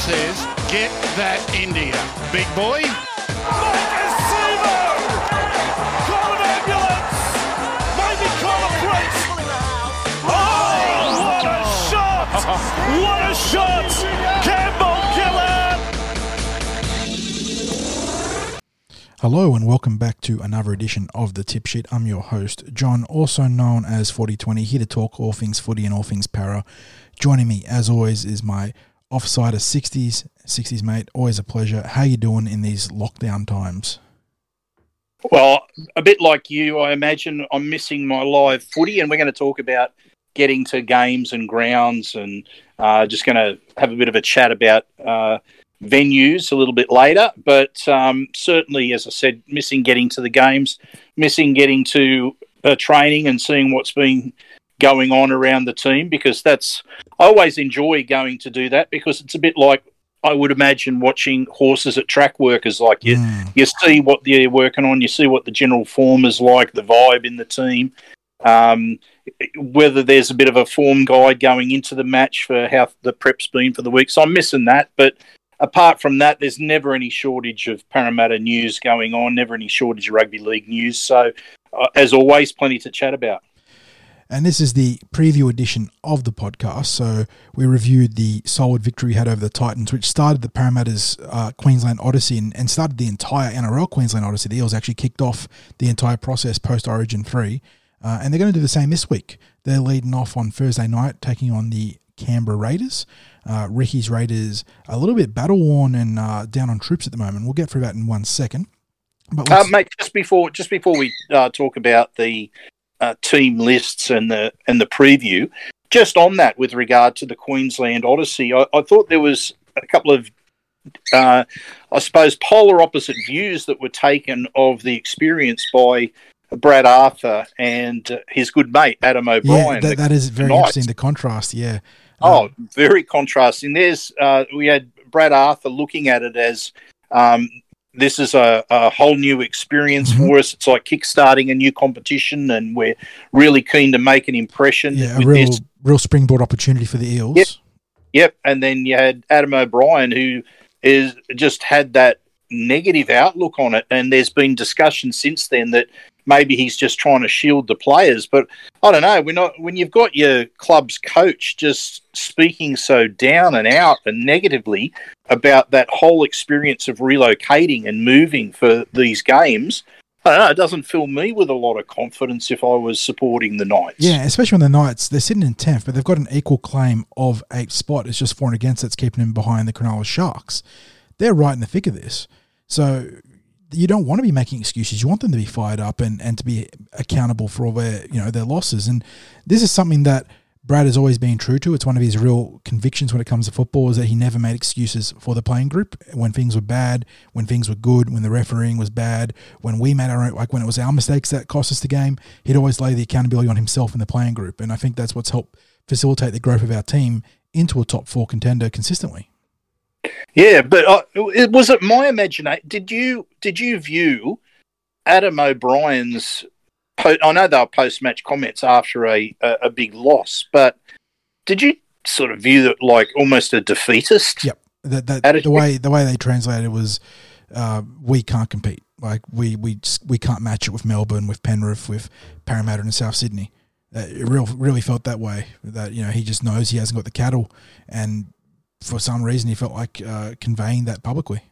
says, get that India. Big boy. What a shot! Campbell Gillard! Hello and welcome back to another edition of the Tip Sheet. I'm your host, John, also known as 4020, here to talk all things footy and all things para. Joining me, as always, is my offsider 60s, 60s mate. Always a pleasure. How you doing in these lockdown times? Well, a bit like you, I imagine I'm missing my live footy, and we're going to talk about getting to games and grounds, and uh, just going to have a bit of a chat about uh, venues a little bit later. But um, certainly, as I said, missing getting to the games, missing getting to uh, training and seeing what's been going on around the team because that's I always enjoy going to do that because it's a bit like I would imagine watching horses at track workers like you Mm. you see what they're working on, you see what the general form is like, the vibe in the team, um, whether there's a bit of a form guide going into the match for how the prep's been for the week. So I'm missing that, but apart from that, there's never any shortage of Parramatta news going on, never any shortage of rugby league news. So, uh, as always, plenty to chat about. And this is the preview edition of the podcast. So we reviewed the solid victory we had over the Titans, which started the Parramatta's uh, Queensland Odyssey and, and started the entire NRL Queensland Odyssey. The Eels actually kicked off the entire process post Origin 3. Uh, and they're going to do the same this week. They're leading off on Thursday night, taking on the Canberra Raiders. Uh, Ricky's Raiders a little bit battle worn and uh, down on troops at the moment. We'll get through that in one second. But Uh, mate, just before just before we uh, talk about the uh, team lists and the and the preview, just on that with regard to the Queensland Odyssey, I, I thought there was a couple of, uh, I suppose, polar opposite views that were taken of the experience by Brad Arthur and uh, his good mate Adam yeah, O'Brien. that, that is very Knights. interesting. The contrast, yeah. Oh, Um, very contrasting. There's uh, we had Brad Arthur looking at it as um, this is a, a whole new experience Mhm. for us. It's like kickstarting a new competition, and we're really keen to make an impression yeah, a real, this. real springboard opportunity for the Eels. Yep. Yep. And then you had Adam O'Brien, who is just had that negative outlook on it, and there's been discussion since then that maybe he's just trying to shield the players. But I don't know. Not when you've got your club's coach just speaking so down and out and negatively about that whole experience of relocating and moving for these games. I don't know. It doesn't fill me with a lot of confidence if I was supporting the Knights. Yeah, especially when the Knights, they're sitting in 10th, but they've got an equal claim of eighth spot. It's just for and against that's keeping them behind the Cronulla Sharks. They're right in the thick of this. So you don't want to be making excuses. You want them to be fired up and, and to be accountable for all their, you know, their losses. And this is something that Brad has always been true to. It's one of his real convictions when it comes to football is that he never made excuses for the playing group when things were bad, when things were good, when the refereeing was bad, when we made our own, like when it was our mistakes that cost us the game. He'd always lay the accountability on himself and the playing group, and I think that's what's helped facilitate the growth of our team into a top four contender consistently. Yeah, but uh, it was it my imagination? Did you did you view Adam O'Brien's? Po- I know they were post match comments after a, a a big loss, but did you sort of view it like almost a defeatist? Yep. That, that Attitude. the way the way they translated it was uh, we can't compete. Like we we just, we can't match it with Melbourne, with Penrith, with Parramatta and South Sydney. Uh, it real really felt that way. That you know he just knows he hasn't got the cattle, and for some reason he felt like uh, conveying that publicly.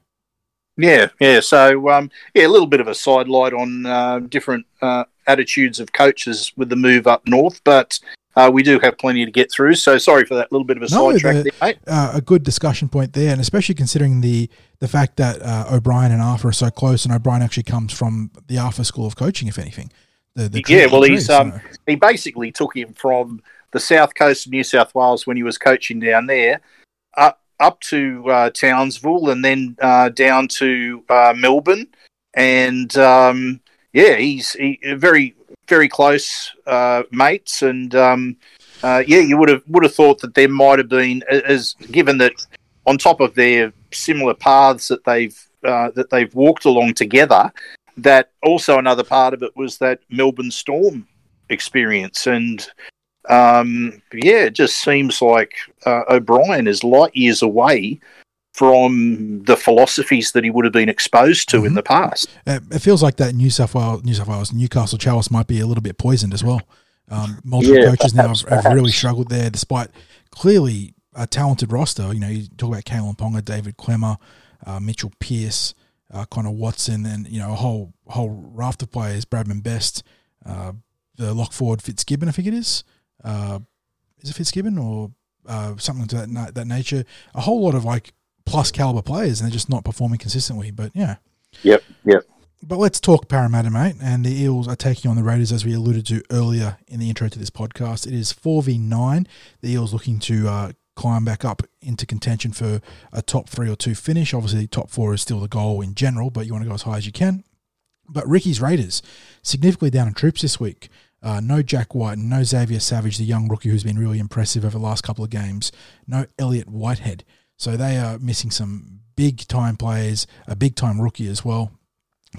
Yeah, yeah. So, um, yeah, a little bit of a sidelight on uh, different uh, attitudes of coaches with the move up north, but uh, we do have plenty to get through. So, sorry for that little bit of a No, sidetrack the- there, mate. uh, a good discussion point there, and especially considering the the fact that uh, O'Brien and Arthur are so close, and O'Brien actually comes from the Arthur School of Coaching, if anything. The, the Yeah, well, he's, tree, um, he basically took him from the south coast of New South Wales when he was coaching down there, up up to uh, Townsville, and then uh, down to uh, Melbourne, and um, yeah, he's he, very very close uh, mates, and um, uh, yeah, you would have would have thought that there might have been as given that on top of their similar paths that they've uh, that they've walked along together. That also another part of it was that Melbourne Storm experience, and um, yeah, it just seems like uh, O'Brien is light years away from the philosophies that he would have been exposed to mm-hmm. in the past. Uh, it feels like that New South Wales, New South Wales, Newcastle Chalice might be a little bit poisoned as well. Um, multiple yeah, coaches perhaps, now have, have, really struggled there, despite clearly a talented roster. You know, you talk about Kalyn Ponga, David Klemmer, uh, Mitchell Pearce, uh, Connor Watson, and you know a whole whole raft of players. Bradman Best, uh, the lock forward Fitzgibbon, I think it is. Uh, is it Fitzgibbon or uh, something to that na- that nature? A whole lot of like plus caliber players, and they're just not performing consistently. But yeah. Yep. Yep. But let's talk Parramatta, mate. And the Eels are taking on the Raiders, as we alluded to earlier in the intro to this podcast. It is 4v9. The Eels looking to uh, climb back up into contention for a top three or two finish. Obviously, top four is still the goal in general, but you want to go as high as you can. But Ricky's Raiders, significantly down in troops this week. Uh, no Jack Wighton, no Xavier Savage, the young rookie who's been really impressive over the last couple of games. No Elliot Whitehead. So they are missing some big time players, a big time rookie as well.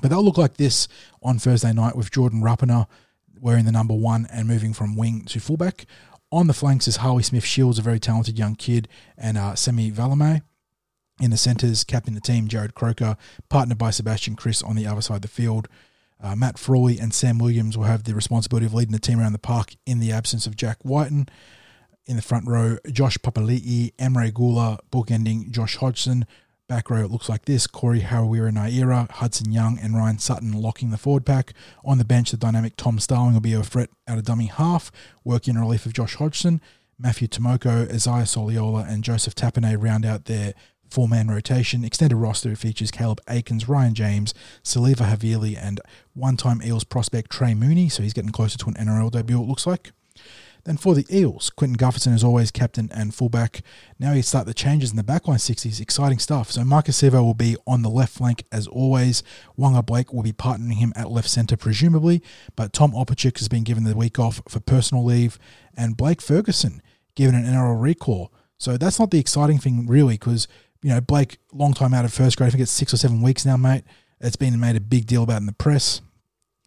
But they'll look like this on Thursday night with Jordan Rapana wearing the number one and moving from wing to fullback. On the flanks is Harley Smith Shields, a very talented young kid, and uh, Semi Valemei. In the centres, captain the team, Jarrod Croker, partnered by Sebastian Kris on the other side of the field. Uh, Matt Frawley and Sam Williams will have the responsibility of leading the team around the park in the absence of Jack Wighton. In the front row, Josh Papali'i, Emre Guler, bookending Josh Hodgson, Back row, it looks like this Corey Harawira Naera, Hudson Young, and Ryan Sutton locking the forward pack. On the bench, the dynamic Tom Starling will be a threat out of dummy half, working in relief of Josh Hodgson. Matthew Timoko, Isaiah Soliola, and Joseph Tapine round out their four man rotation. Extended roster features Caleb Aekins, Ryan James, Siliva Havili, and one time Eels prospect Trey Mooney. So he's getting closer to an NRL debut, it looks like. Then for the Eels, Clinton Gutherson is always captain and fullback. Now he start the changes in the backline 60s. Exciting stuff. So Maika Sivo will be on the left flank as always. Waqa Blake will be partnering him at left centre, presumably. But Tom Opacic has been given the week off for personal leave. And Blake Ferguson given an NRL recall. So that's not the exciting thing, really, because, you know, Blake, long time out of first grade, I think it's six or seven weeks now, mate. It's been made a big deal about in the press.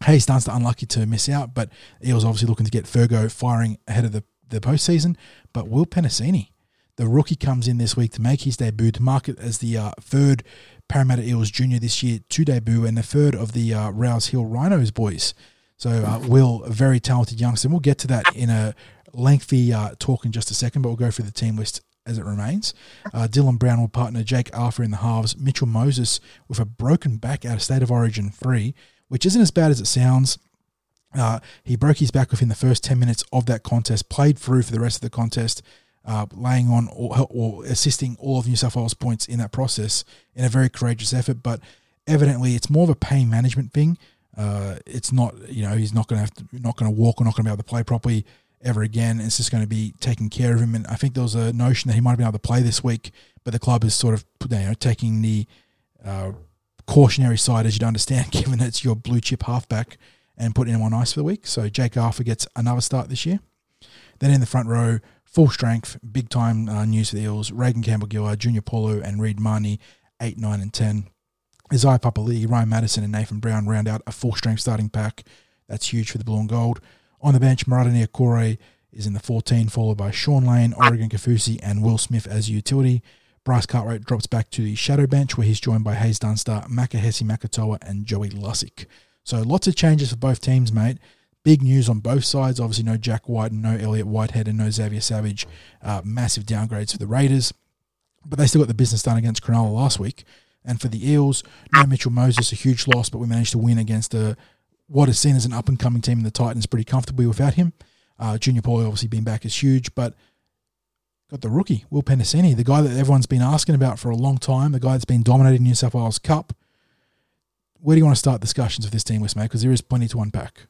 Hey, Haze Dunster unlucky to miss out, but Eels obviously looking to get Fergo firing ahead of the, the postseason. But Will Penisini, the rookie, comes in this week to make his debut to mark it as the uh, third Parramatta Eels junior this year to debut and the third of the uh, Rouse Hill Rhinos boys. So uh, Will, a very talented youngster. And we'll get to that in a lengthy uh, talk in just a second, but we'll go through the team list as it remains. Uh, Dylan Brown will partner Jake Arthur in the halves. Mitchell Moses with a broken back out of State of Origin 3 which isn't as bad as it sounds. Uh, he broke his back within the first 10 minutes of that contest, played through for the rest of the contest, uh, laying on or, or, assisting all of New South Wales points in that process in a very courageous effort. But evidently, it's more of a pain management thing. Uh, it's not, you know, he's not going to have to, not going to walk or not going to be able to play properly ever again. It's just going to be taking care of him. And I think there was a notion that he might have been able to play this week, but the club is sort of, you know, taking the uh, cautionary side, as you'd understand, given it's your blue chip halfback and putting him on ice for the week. So Jake Arthur gets another start this year. Then in the front row, full strength, big time uh, news for the Eels. Reagan Campbell Gillard, Junior Paulo, and Reed Mahoney, 8, 9, and 10. Isaiah Papali'i, Ryan Matterson, and Nathan Brown round out a full strength starting pack. That's huge for the blue and gold. On the bench, Marata Niukore is in the 14, followed by Sean Lane, Oregon Kaufusi, and Will Smith as utility. Bryce Cartwright drops back to the shadow bench where he's joined by Haze Dunster, Makahesi Makatoa, and Joey Lussick. So lots of changes for both teams, mate. Big news on both sides. Obviously, no Jack Wighton and no Elliot Whitehead and no Xavier Savage. Uh, massive downgrades for the Raiders. But they still got the business done against Cronulla last week. And for the Eels, no Mitchell Moses, a huge loss, but we managed to win against a, what is seen as an up and coming team in the Titans pretty comfortably without him. Uh, Junior Paulo obviously being back is huge, but got the rookie, Will Penisini, the guy that everyone's been asking about for a long time, the guy that's been dominating New South Wales Cup. Where do you want to start discussions of this team with, mate? Because there is plenty to unpack.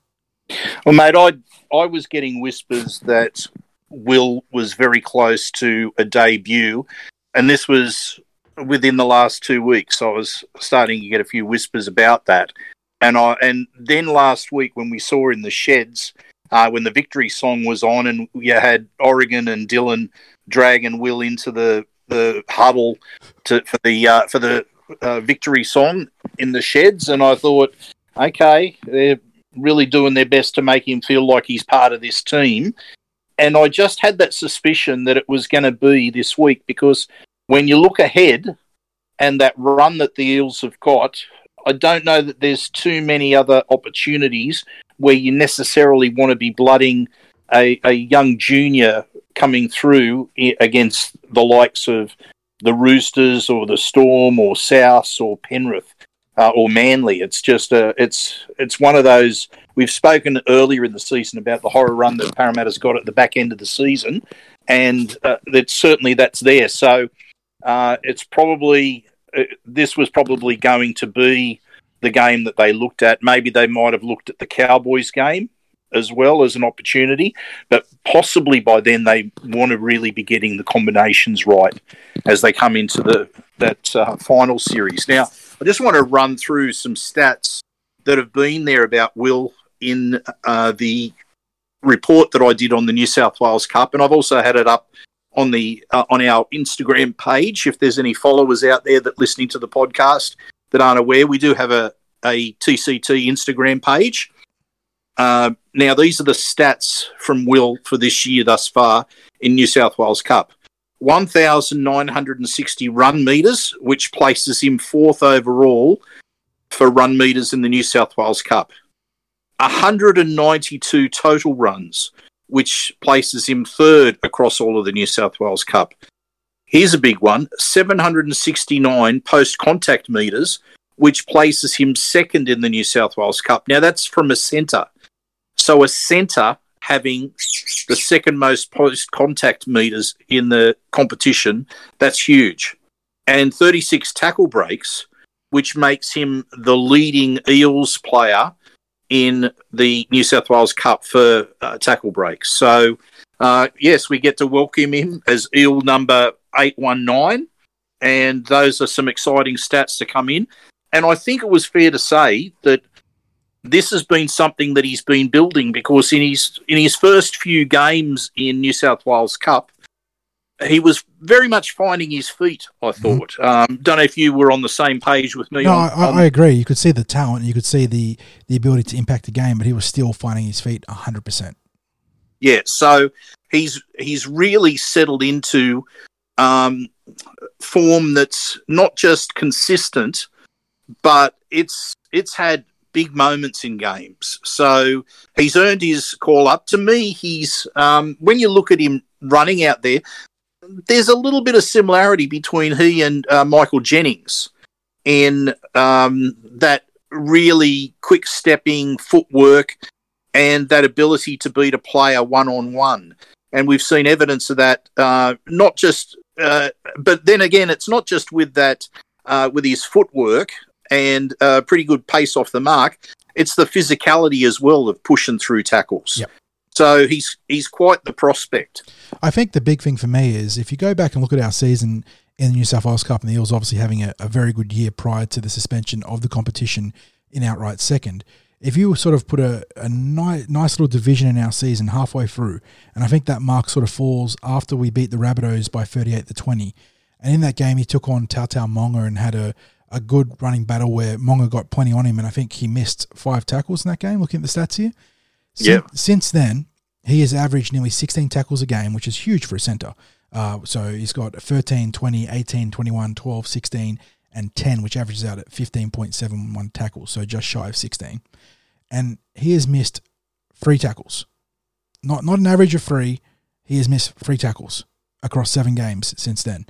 Well, mate, I I was getting whispers that Will was very close to a debut, and this was within the last two weeks. I was starting to get a few whispers about that, and I and then last week when we saw in the sheds uh, when the victory song was on, and you had Oregon and Dylan dragging Will into the the huddle to for the uh, for the uh, victory song in the sheds, and I thought, okay, they're really doing their best to make him feel like he's part of this team. And I just had that suspicion that it was going to be this week because when you look ahead and that run that the Eels have got, I don't know that there's too many other opportunities where you necessarily want to be blooding a, a young junior coming through against the likes of the Roosters or the Storm or South or Penrith uh, or Manly. It's just a it's it's one of those. We've spoken earlier in the season about the horror run that Parramatta's got at the back end of the season, and uh, that certainly that's there. So uh, it's probably uh, this was probably going to be the game that they looked at. Maybe they might have looked at the Cowboys game as well as an opportunity, but possibly by then they want to really be getting the combinations right as they come into the that uh, final series. Now, I just want to run through some stats that have been there about Will in uh, the report that I did on the New South Wales Cup, and I've also had it up on the uh, on our Instagram page. If there's any followers out there that listening to the podcast that aren't aware, we do have a a TCT Instagram page. Uh, now, these are the stats from Will for this year thus far in New South Wales Cup. 1,960 run metres, which places him fourth overall for run metres in the New South Wales Cup. 192 total runs, which places him third across all of the New South Wales Cup. Here's a big one 769 post contact metres, which places him second in the New South Wales Cup. Now, that's from a centre. So, a centre having the second most post contact meters in the competition, that's huge. And 36 tackle breaks, which makes him the leading Eels player in the New South Wales Cup for uh, tackle breaks. So, uh, yes, we get to welcome him as Eel number 819. And those are some exciting stats to come in. And I think it was fair to say that this has been something that he's been building because in his in his first few games in New South Wales Cup, he was very much finding his feet. I mm-hmm. thought. Mm-hmm. Um, don't know if you were on the same page with me. No, on, I, I, agree. You could see the talent, you could see the the ability to impact the game, but he was still finding his feet hundred percent. Yeah, so he's he's really settled into um, form that's not just consistent, but it's it's had big moments in games. So he's earned his call up. To me, he's um, when you look at him running out there, there's a little bit of similarity between he and uh, Michael Jennings in um, that really quick stepping footwork and that ability to beat a player one on one. And we've seen evidence of that, uh, not just, uh, but then again, it's not just with that, uh, with his footwork and a uh, pretty good pace off the mark. It's the physicality as well of pushing through tackles. Yep. So he's he's quite the prospect. I think the big thing for me is if you go back and look at our season in the New South Wales Cup and the Eels obviously having a, a very good year prior to the suspension of the competition in outright second. If you sort of put a, a ni- nice little division in our season halfway through, and I think that mark sort of falls after we beat the Rabbitohs by 38 to 20. And in that game, he took on Tautau Moga and had a, a good running battle where Moga got plenty on him, and I think he missed five tackles in that game. Looking at the stats here, since, yep. since then he has averaged nearly 16 tackles a game, which is huge for a centre. Uh, so he's got 13, 20, 18, 21, 12, 16, and 10, which averages out at 15.71 tackles, so just shy of 16. And he has missed three tackles. Not not an average of three. He has missed three tackles across seven games since then.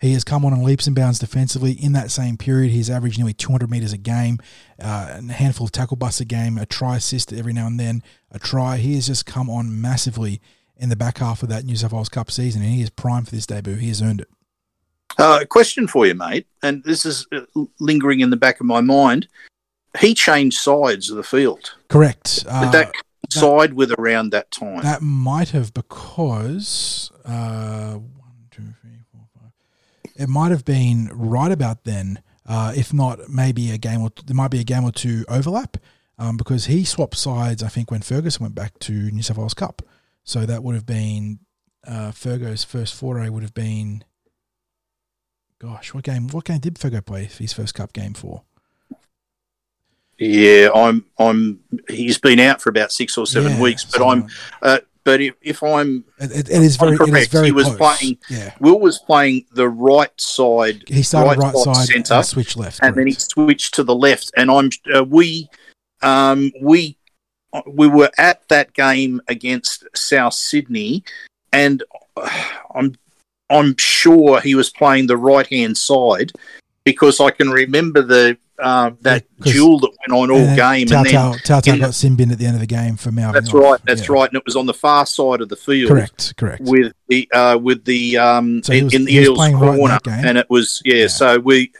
He has come on in leaps and bounds defensively. In that same period, he's averaged nearly 200 metres a game, uh, a handful of tackle busts a game, a try assist every now and then, a try. He has just come on massively in the back half of that New South Wales Cup season, and he is primed for this debut. He has earned it. Uh, question for you, mate, and this is uh, lingering in the back of my mind. He changed sides of the field. Correct. Did that coincide with around that time? That might have because uh, it might have been right about then, uh, if not maybe a game or there might be a game or two overlap, um, because he swapped sides. I think when Ferguson went back to New South Wales Cup, so that would have been uh, Fergo's first foray would have been. Gosh, what game? What game did Fergo play his first cup game for? Yeah, I'm. I'm. He's been out for about six or seven yeah, weeks, but I'm. Uh, but if, if I'm It, it, is very, it is correct, very he was close. playing- Yeah, Will was playing the right side, he started right, right side centre, and switched left. and then he switched to the left. And I'm uh, we um, we we were at that game against South Sydney, and uh, I'm I'm sure he was playing the right hand side because I can remember the uh, that Yeah, duel that went on all And game, Tao and then Tao, Tao Tao in the- got Simbin at the end of the game for Malvin. that's off. right, that's Yeah. right, and it was on the far side of the field. Correct, correct. with the uh, with the um So was- in the Eels right corner, game? and it was yeah, Yeah. So we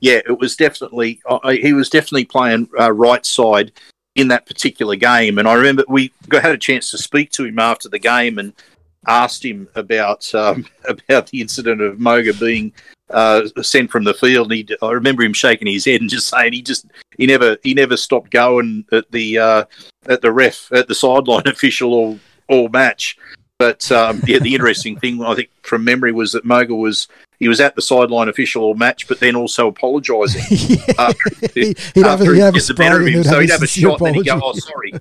yeah, it was definitely uh, he was definitely playing uh, right side in that particular game, and I remember we got, had a chance to speak to him after the game and asked him about um, about the incident of Moga being uh, sent from the field. And he, I remember him shaking his head and just saying he just he never he never stopped going at the uh, at the ref at the sideline official all all match. But um, yeah, the interesting thing I think from memory was that Moga was he was at the sideline official all match, but then also apologising. yeah. after- he'd have, a- he'd he have a the better spray of him, so he'd have a shot, and then he'd go, "Oh, sorry."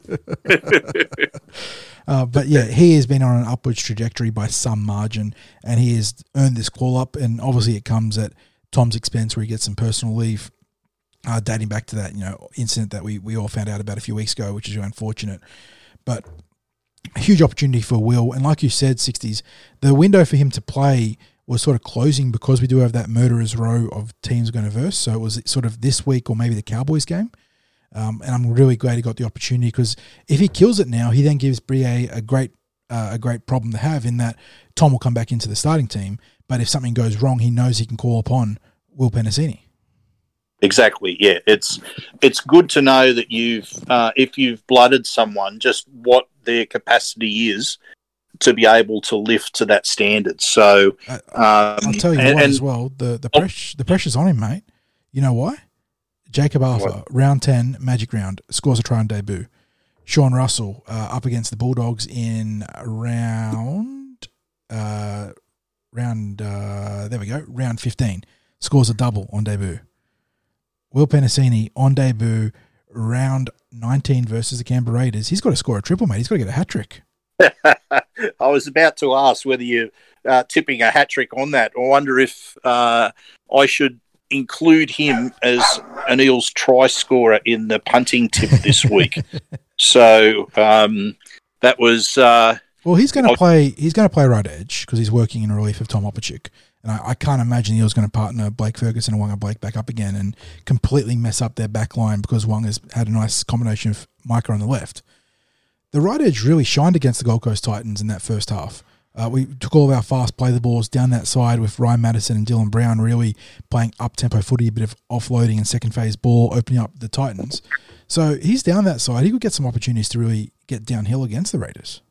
Uh, but yeah, he has been on an upwards trajectory by some margin, and he has earned this call up. And obviously, it comes at Tom's expense, where he gets some personal leave, uh, dating back to that you know incident that we we all found out about a few weeks ago, which is unfortunate. But a huge opportunity for Will, and like you said, sixties, the window for him to play was sort of closing because we do have that murderers row of teams going to verse. So it was sort of this week or maybe the Cowboys game. Um, and I'm really glad he got the opportunity because if he kills it now, he then gives Brie a great uh, a great problem to have in that Tom will come back into the starting team. But if something goes wrong, he knows he can call upon Will Penisini. Exactly. Yeah, it's it's good to know that you've uh, if you've blooded someone, just what their capacity is to be able to lift to that standard. So um, I'll tell you and, what and as well. The the press, the pressure's on him, mate. You know why? Jacob Arthur, What? round ten, magic round, scores a try on debut. Sean Russell uh, up against the Bulldogs in round uh, round uh, there we go round fifteen scores a double on debut. Will Penisini on debut round nineteen versus the Canberra Raiders. He's got to score a triple, mate. He's got to get a hat trick. I was about to ask whether you're uh, tipping a hat trick on that. I wonder if uh, I should include him as an Eels try scorer in the punting tip this week. so um, that was uh, Well, he's going to play. He's going to play right edge because he's working in relief of Tom Opacic, and I, I can't imagine he was going to partner Blake Ferguson and Waqa Blake back up again and completely mess up their back line because Waqa's had a nice combination of Maika on the left. The right edge really shined against the Gold Coast Titans in that first half. Uh, we took all of our fast play the balls down that side with Ryan Matterson and Dylan Brown really playing up tempo footy, a bit of offloading and second phase ball, opening up the Titans. So he's down that side. He could get some opportunities to really get downhill against the Raiders.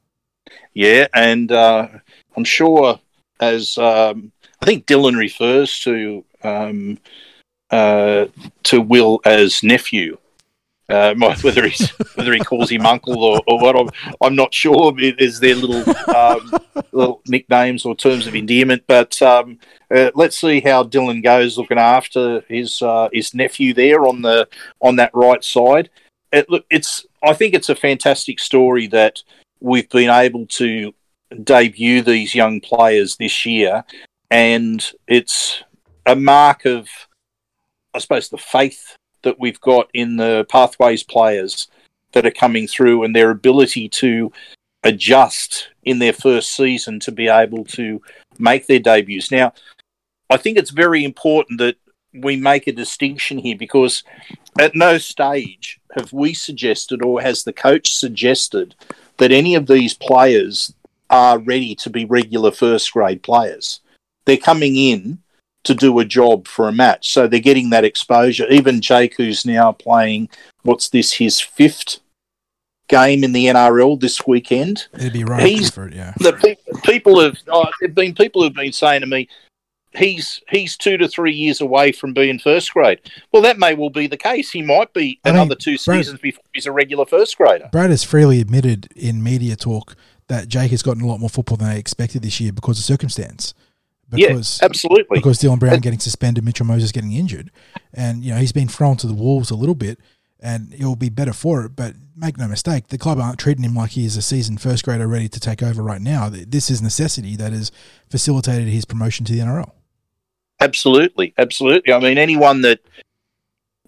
Yeah, and uh, I'm sure as um, I think Dylan refers to um, uh, to Will as nephew. Uh, whether he's whether he calls him uncle or, or what, I'm, I'm not sure. Is their little um, little nicknames or terms of endearment? But um, uh, let's see how Dylan goes looking after his uh, his nephew there on the on that right side. It, look, it's I think it's a fantastic story that we've been able to debut these young players this year, and it's a mark of, I suppose, the faith that we've got in the pathways players that are coming through and their ability to adjust in their first season to be able to make their debuts. Now, I think it's very important that we make a distinction here because at no stage have we suggested or has the coach suggested that any of these players are ready to be regular first grade players. They're coming in to do a job for a match. So they're getting that exposure. Even Jake, who's now playing, what's this, his fifth game in the NRL this weekend. It'd be right He's- for it, yeah. The pe- people have, oh, been people who've been saying to me, he's he's two to three years away from being first grade. Well, that may well be the case. He might be I mean, another two Brad- seasons before he's a regular first grader. Brad has freely admitted in media talk that Jake has gotten a lot more football than they expected this year because of circumstance. Because yeah, absolutely. because Dylan Brown getting suspended, Mitchell Moses getting injured, and you know he's been thrown to the wolves a little bit, and he'll be better for it. But make no mistake, the club aren't treating him like he is a seasoned first grader ready to take over right now. This is necessity that has facilitated his promotion to the NRL. Absolutely, absolutely. I mean, anyone that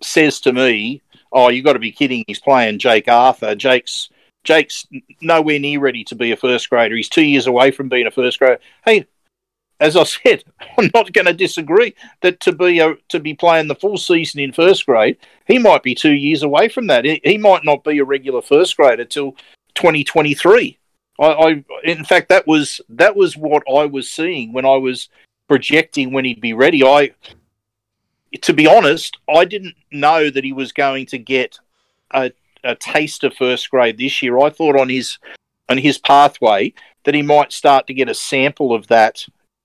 says to me, "Oh, you've got to be kidding! He's playing Jake Arthur." Jake's Jake's nowhere near ready to be a first grader. He's two years away from being a first grader. Hey, as I said, I'm not going to disagree that to be a, to be playing the full season in first grade, he might be two years away from that. He, might not be a regular first grader till 2023. I, I, in fact, that was that was what I was seeing when I was projecting when he'd be ready. I, to be honest, I didn't know that he was going to get a, a taste of first grade this year. I thought on his on his pathway that he might start to get a sample of that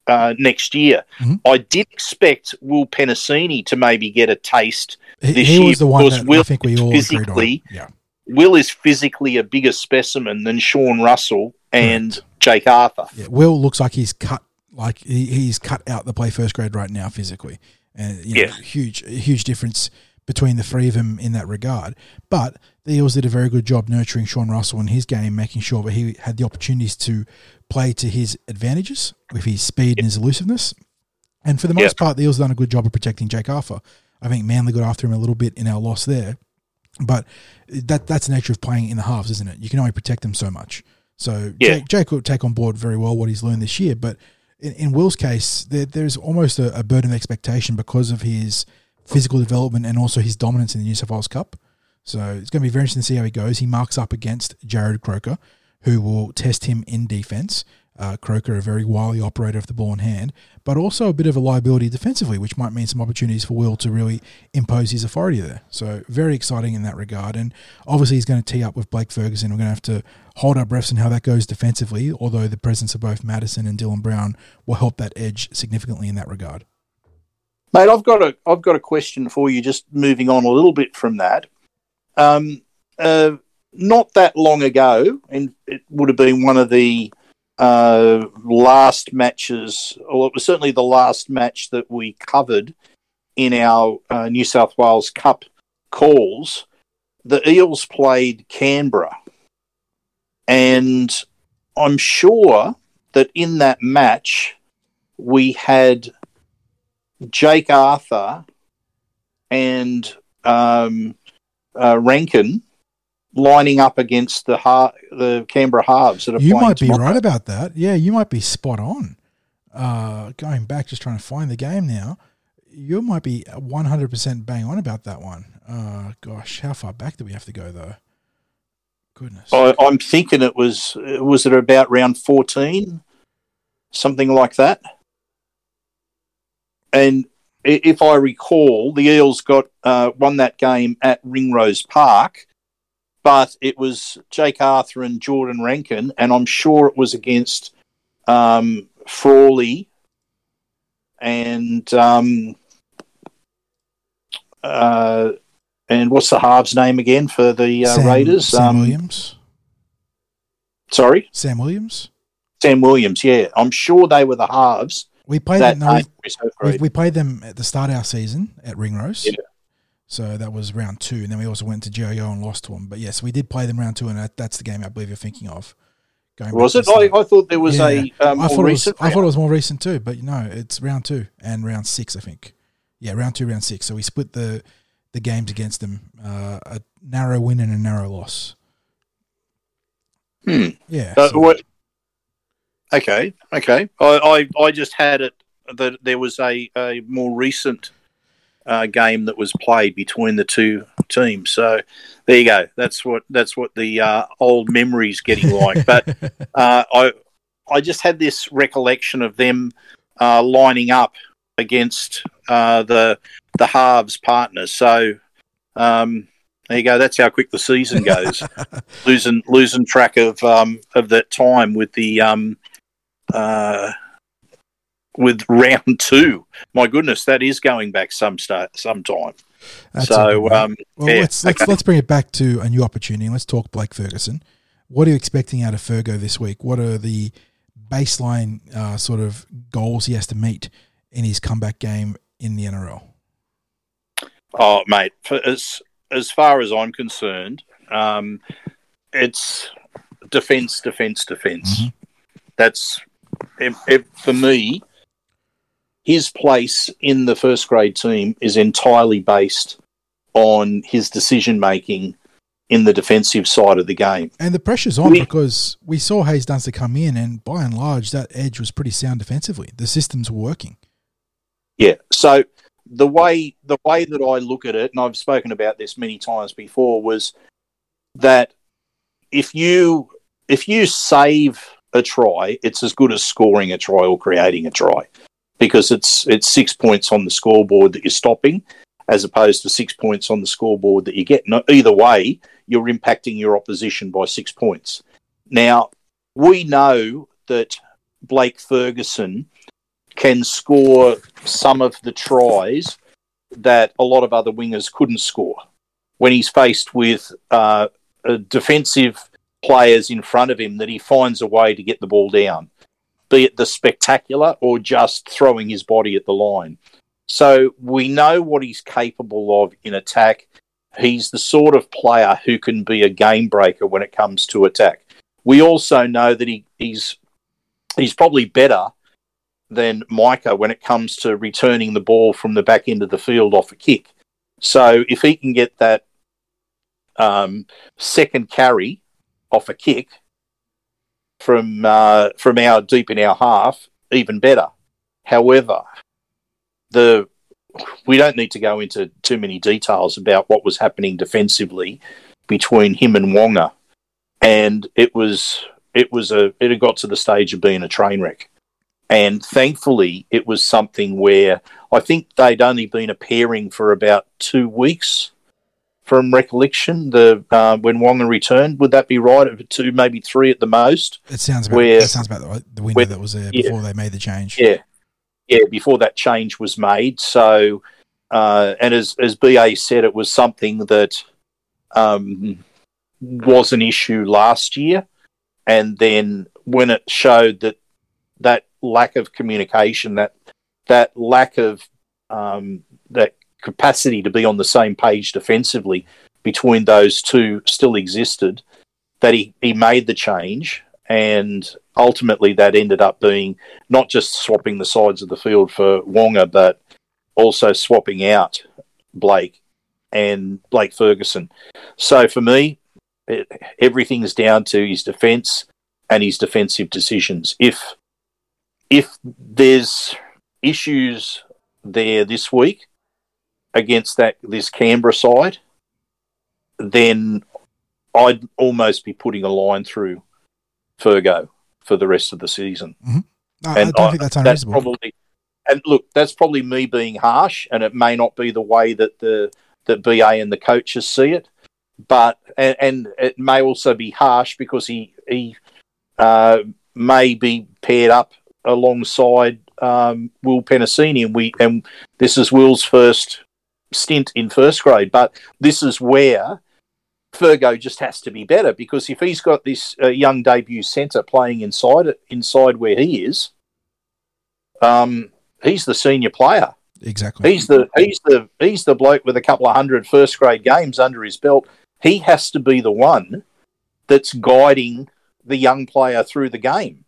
uh, next year. Mm-hmm. I did expect Will Penisini to maybe get a taste this he, he year was the one that Will I think we all physically, Yeah. Will is physically a bigger specimen than Sean Russell and Correct. Jake Arthur. Yeah, Will looks like he's cut like he, he's cut out the play first grade right now physically, and you know, yeah, huge huge difference between the three of them in that regard. But the Eels did a very good job nurturing Sean Russell in his game, making sure that he had the opportunities to play to his advantages with his speed and his elusiveness. And for the most yep. part, the Eels done a good job of protecting Jake Arthur. I think Manly got after him a little bit in our loss there, but that that's the nature of playing in the halves, isn't it? You can only protect them so much. So yeah. Jake, Jake will take on board very well what he's learned this year, but in, in Will's case, there, there's almost a, a burden of expectation because of his physical development and also his dominance in the New South Wales Cup. So it's going to be very interesting to see how he goes. He marks up against Jarrod Croker, who will test him in defence. Uh, Croker, a very wily operator of the ball in hand, but also a bit of a liability defensively, which might mean some opportunities for Will to really impose his authority there. So very exciting in that regard. And obviously he's going to tee up with Blake Ferguson. We're going to have to hold our breaths on how that goes defensively, although the presence of both Matterson and Dylan Brown will help that edge significantly in that regard. Mate, I've got a I've got a question for you. Just moving on a little bit from that. Um, uh, not that long ago, and it would have been one of the uh, last matches, or it was certainly the last match that we covered in our uh, New South Wales Cup calls. The Eels played Canberra, and I'm sure that in that match we had Jake Arthur and um, uh, Rankin lining up against the ha- the Canberra halves that are You might be tomorrow. right about that. Yeah, you might be spot on. Uh, going back, just trying to find the game now. You might be 100% bang on about that one. Uh, gosh, how far back do we have to go, though? Goodness. I, I'm thinking it was, was it about round 14? Something like that. And if I recall, the Eels got uh, won that game at Ringrose Park, but it was Jake Arthur and Jordan Rankin, and I'm sure it was against um, Frawley and um, uh, and what's the halves name again for the uh, Sam, Raiders? Sam um, Williams. Sorry, Sam Williams. Sam Williams. Yeah, I'm sure they were the halves. We played them. No, we, we, played them at the start of our season at Ringrose. Yeah. So that was round two, and then we also went to GIO and lost to them. But yes, we did play them round two, and that, that's the game I believe you're thinking of. Was it? I, I, thought there was yeah. a. Um, I thought it was. I thought it was more recent too, but no, it's round two and round six, I think. Yeah, round two, round six. So we split the the games against them. Uh, a narrow win and a narrow loss. Hmm. Yeah. Uh, so. what, okay. Okay. I, I I just had it that there was a a more recent uh, game that was played between the two teams. So there you go. That's what that's what the uh, old memories getting like. but uh, I I just had this recollection of them uh, lining up against uh, the the halves partners. So um, there you go. That's how quick the season goes. losing losing track of um, of that time with the um, uh, with round two. My goodness, that is going back some start, some time. That's so, um, well, yeah, let's let's, okay. let's bring it back to a new opportunity. Let's talk Blake Ferguson. What are you expecting out of Fergo this week? What are the baseline uh, sort of goals he has to meet in his comeback game in the NRL? Oh, mate, as as far as I'm concerned, Um, it's defense, defense, defense. That's it, it, for me. His place in the first grade team is entirely based on his decision making in the defensive side of the game. And the pressure's on We- because we saw Haze Dunster come in, and by and large, that edge was pretty sound defensively. The systems were working. Yeah. So the way the way that I look at it, and I've spoken about this many times before, was that if you if you save a try, it's as good as scoring a try or creating a try, because it's it's six points on the scoreboard that you're stopping, as opposed to six points on the scoreboard that you get. Either way, you're impacting your opposition by six points. Now we know that Blake Ferguson can score some of the tries that a lot of other wingers couldn't score when he's faced with uh, uh, defensive players in front of him that he finds a way to get the ball down, be it the spectacular or just throwing his body at the line. So we know what he's capable of in attack. He's the sort of player who can be a game breaker when it comes to attack. We also know that he, he's he's probably better than Maika when it comes to returning the ball from the back end of the field off a kick. So if he can get that um, second carry off a kick from uh, from our deep in our half, even better. However, the we don't need to go into too many details about what was happening defensively between him and Waqa, and it was it was a it had got to the stage of being a train wreck. And thankfully, it was something where I think they'd only been a pairing for about two weeks from recollection. The uh, when Waqa returned, would that be right? Two, maybe three at the most. It sounds about Where- that sounds about the, the window where- that was there yeah. before they made the change. Yeah, yeah. Before that change was made, so uh, and as as Ba said, it was something that um, was an issue last year, and then when it showed that that lack of communication, that that lack of um, that capacity to be on the same page defensively between those two still existed, that he, he made the change and ultimately that ended up being not just swapping the sides of the field for Waqa, but also swapping out Blake and Blake Ferguson. So for me, it, everything's down to his defence and his defensive decisions. If if there's issues there this week against that this Canberra side, then I'd almost be putting a line through Fergo for the rest of the season. No, I don't I- think that's That's unreasonable. probably, and look, that's probably me being harsh, and it may not be the way that the that BA and the coaches see it, but and, and it may also be harsh because he he uh, may be paired up alongside um, Will Penisini, and we and this is Will's first stint in first grade, but this is where Fergo just has to be better because if he's got this uh, young debut centre playing inside inside where he is, um, he's the senior player. exactly. He's the he's the he's the bloke with a couple of hundred first grade games under his belt. He has to be the one that's guiding the young player through the game.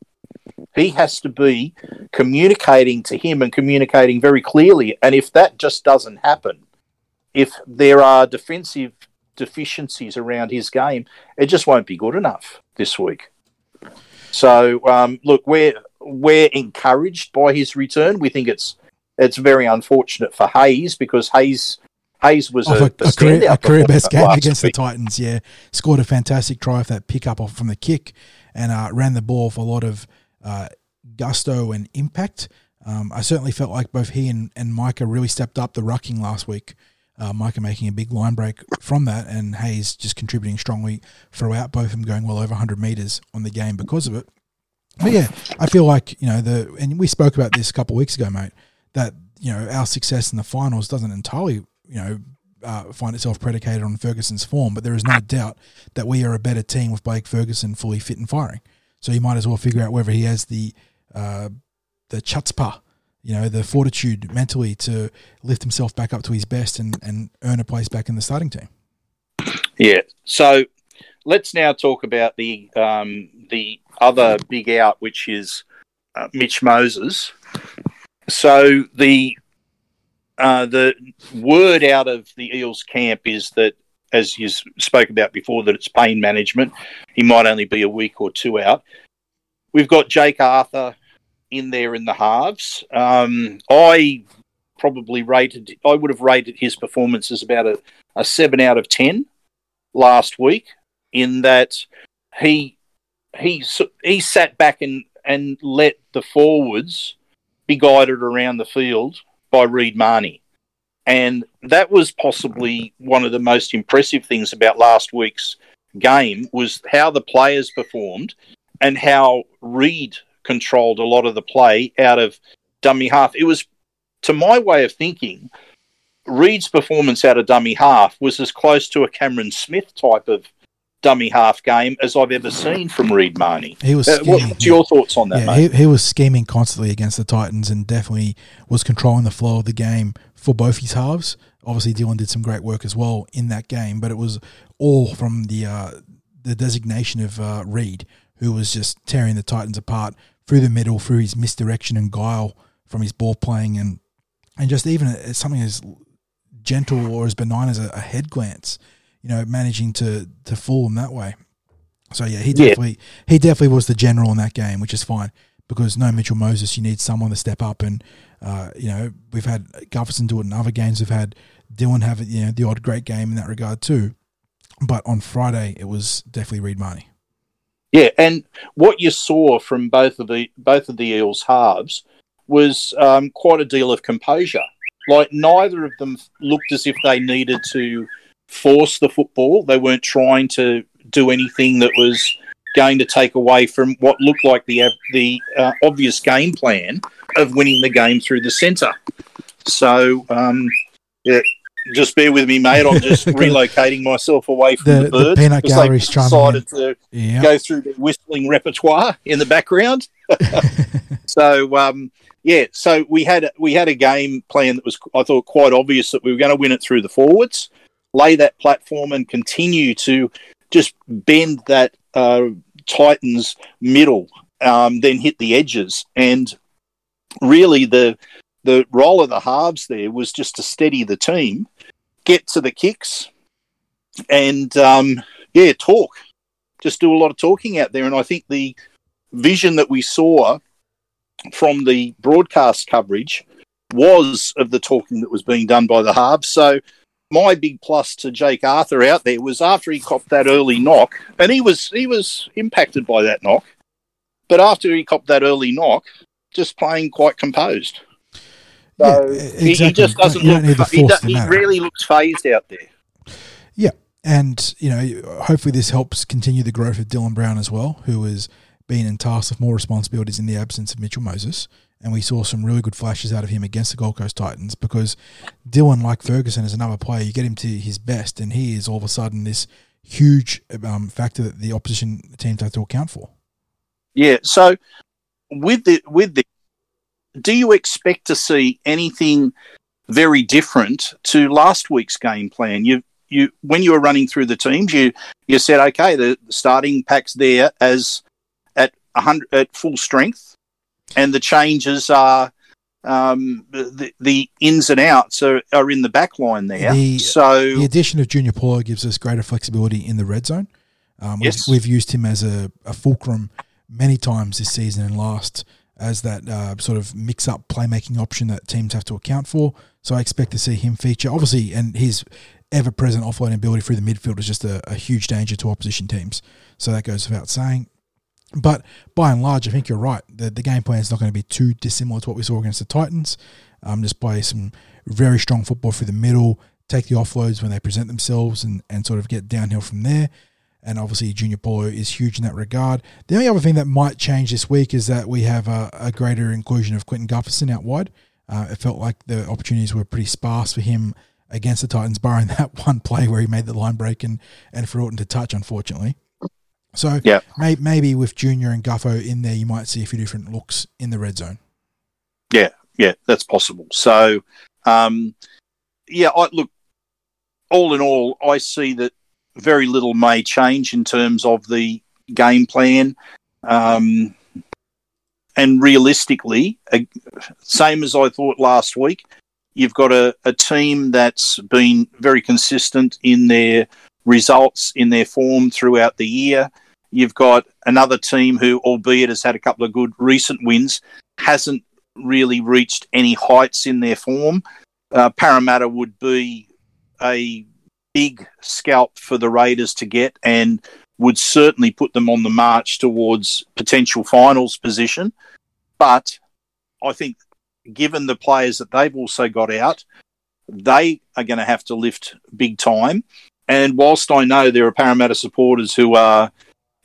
He has to be communicating to him and communicating very clearly. And if that just doesn't happen, if there are defensive deficiencies around his game, it just won't be good enough this week. So um, look, we're we're encouraged by his return. We think it's it's very unfortunate for Haze because Haze Haze was Off a, a, a, career, a career best game against the. Titans. Yeah, scored a fantastic try off that pick up off from the kick, and uh, ran the ball for a lot of uh, gusto and impact. Um, I certainly felt like both he and, and Maika really stepped up the rucking last week. Uh, Maika making a big line break from that, and Haze just contributing strongly throughout. Both of them going well over 100 meters on the game because of it. But yeah, I feel like you know the, and we spoke about this a couple of weeks ago, mate. That you know our success in the finals doesn't entirely you know uh, find itself predicated on Ferguson's form, but there is no doubt that we are a better team with Blake Ferguson fully fit and firing. So you might as well figure out whether he has the uh, the chutzpah, you know, the fortitude mentally to lift himself back up to his best and, and earn a place back in the starting team. Yeah. So let's now talk about the um, the other big out, which is uh, Mitch Moses. So the uh, the word out of the Eels camp is that, as you spoke about before, that it's pain management. He might only be a week or two out. We've got Jake Arthur in there in the halves. Um, I probably rated. I would have rated his performance as about a, a seven out of ten last week. In that he he he sat back and and let the forwards be guided around the field by Reed Mahoney. And that was possibly one of the most impressive things about last week's game was how the players performed and how Reed controlled a lot of the play out of dummy half. It was, to my way of thinking, Reed's performance out of dummy half was as close to a Cameron Smith type of dummy half game as I've ever seen from Reed Mahoney. He was. Uh, what's your thoughts on that, yeah, mate? he, he was scheming constantly against the Titans and definitely was controlling the flow of the game for both his halves. Obviously, Dylan did some great work as well in that game, but it was all from the uh, the designation of uh, Reed, who was just tearing the Titans apart through the middle, through his misdirection and guile from his ball playing, and and just even something as gentle or as benign as a, a head glance you know, managing to to fool them that way. So yeah, he Yeah. definitely he definitely was the general in that game, which is fine because no Mitchell Moses, you need someone to step up and uh, you know we've had Gutherson do it in other games. We've had Dylan have you know the odd great game in that regard too. But on Friday, it was definitely Reed Mahoney. Yeah, and what you saw from both of the both of the Eels halves was um, quite a deal of composure. Like neither of them looked as if they needed to force the football. They weren't trying to do anything that was going to take away from what looked like the the uh, obvious game plan of winning the game through the centre. So, um, yeah, just bear with me, mate. I'm just relocating myself away from The- the, the birds peanut they've gallery's chiming decided to go through the whistling repertoire in the background. so um, yeah, so we had we had a game plan that was I thought quite obvious that we were going to win it through the forwards, lay that platform, and continue to just bend that uh, Titans middle, um, then hit the edges, and really the the role of the halves there was just to steady the team, get to the kicks, and um, yeah, talk just do a lot of talking out there. And I think the vision that we saw from the broadcast coverage was of the talking that was being done by the halves. So my big plus to Jake Arthur out there was after he copped that early knock, and he was he was impacted by that knock. But after he copped that early knock, just playing quite composed. So Yeah, he, he exactly. just doesn't You look. He, do, he really looks phased out there. Yeah, and, you know, hopefully this helps continue the growth of Dylan Brown as well, who has been entasced with more responsibilities in the absence of Mitchell Moses. And we saw some really good flashes out of him against the Gold Coast Titans because Dylan, like Ferguson, is another player. You get him to his best, and he is all of a sudden this huge um, factor that the opposition teams have to account for. Yeah. So with the with the, do you expect to see anything very different to last week's game plan? You you when you were running through the teams, you you said okay, the starting pack's there as at hundred at full strength, and the changes are. Um, the, the ins and outs are, are in the back line there. The- so The addition of Junior Paulo gives us greater flexibility in the red zone. Um, we've, Yes. we've used him as a, a fulcrum many times this season and last as that uh, sort of mix up playmaking option that teams have to account for. So I expect to see him feature. Obviously, and his ever present offloading ability through the midfield is just a, a huge danger to opposition teams. So that goes without saying. But by and large, I think you're right. The, the game plan is not going to be too dissimilar to what we saw against the Titans. Um, just play some very strong football through the middle, take the offloads when they present themselves, and, and sort of get downhill from there. And obviously, Junior Paulo is huge in that regard. The only other thing that might change this week is that we have a, a greater inclusion of Clinton Gutherson out wide. Uh, it felt like the opportunities were pretty sparse for him against the Titans, barring that one play where he made the line break and, and threw it into touch, unfortunately. So Yeah. may, maybe with Junior and Guffo in there, you might see a few different looks in the red zone. Yeah, yeah, that's possible. So, um, yeah, I look. All in all, I see that very little may change in terms of the game plan. Um, and realistically, uh, same as I thought last week, you've got a, a team that's been very consistent in their results, in their form throughout the year. You've got another team who, albeit has had a couple of good recent wins, hasn't really reached any heights in their form. Uh, Parramatta would be a big scalp for the Raiders to get and would certainly put them on the march towards potential finals position. But I think, given the players that they've also got out, they are going to have to lift big time. And whilst I know there are Parramatta supporters who are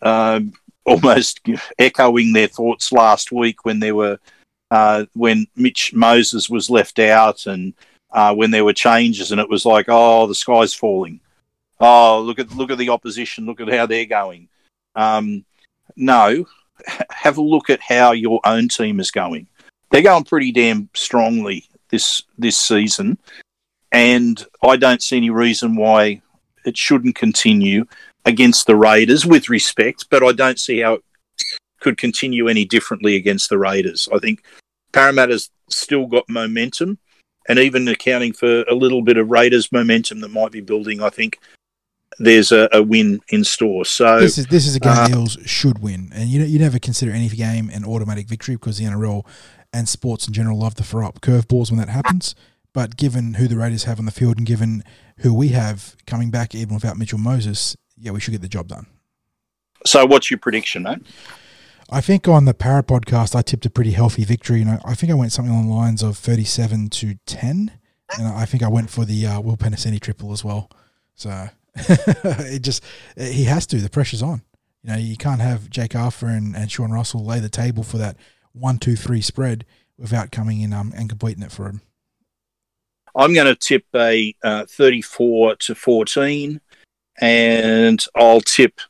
uh, almost echoing their thoughts last week when there were uh, when Mitch Moses was left out and uh, when there were changes, and it was like, oh, the sky's falling. Oh, look at look at the opposition. Look at how they're going. Um, no, have a look at how your own team is going. They're going pretty damn strongly this this season, and I don't see any reason why it shouldn't continue against the Raiders with respect. But I don't see how it could continue any differently against the Raiders. I think Parramatta's still got momentum and even accounting for a little bit of Raiders momentum that might be building, I think there's a, a win in store. So this is this is a game uh, Eels should win, and you you never consider any game an automatic victory because the NRL and sports in general love to throw up curveballs when that happens. But given who the Raiders have on the field and given who we have coming back, even without Mitchell Moses, yeah, we should get the job done. So, what's your prediction, mate? I think on the Para podcast, I tipped a pretty healthy victory. And know, I think I went something along the lines of 37 to 10. And I think I went for the uh, Will Penisini triple as well. So it just, he has to. The pressure's on. You know, you can't have Jake Arthur and, and Sean Russell lay the table for that one, two, three spread without coming in um, and completing it for him. I'm going to tip a uh, 34 to 14, and I'll tip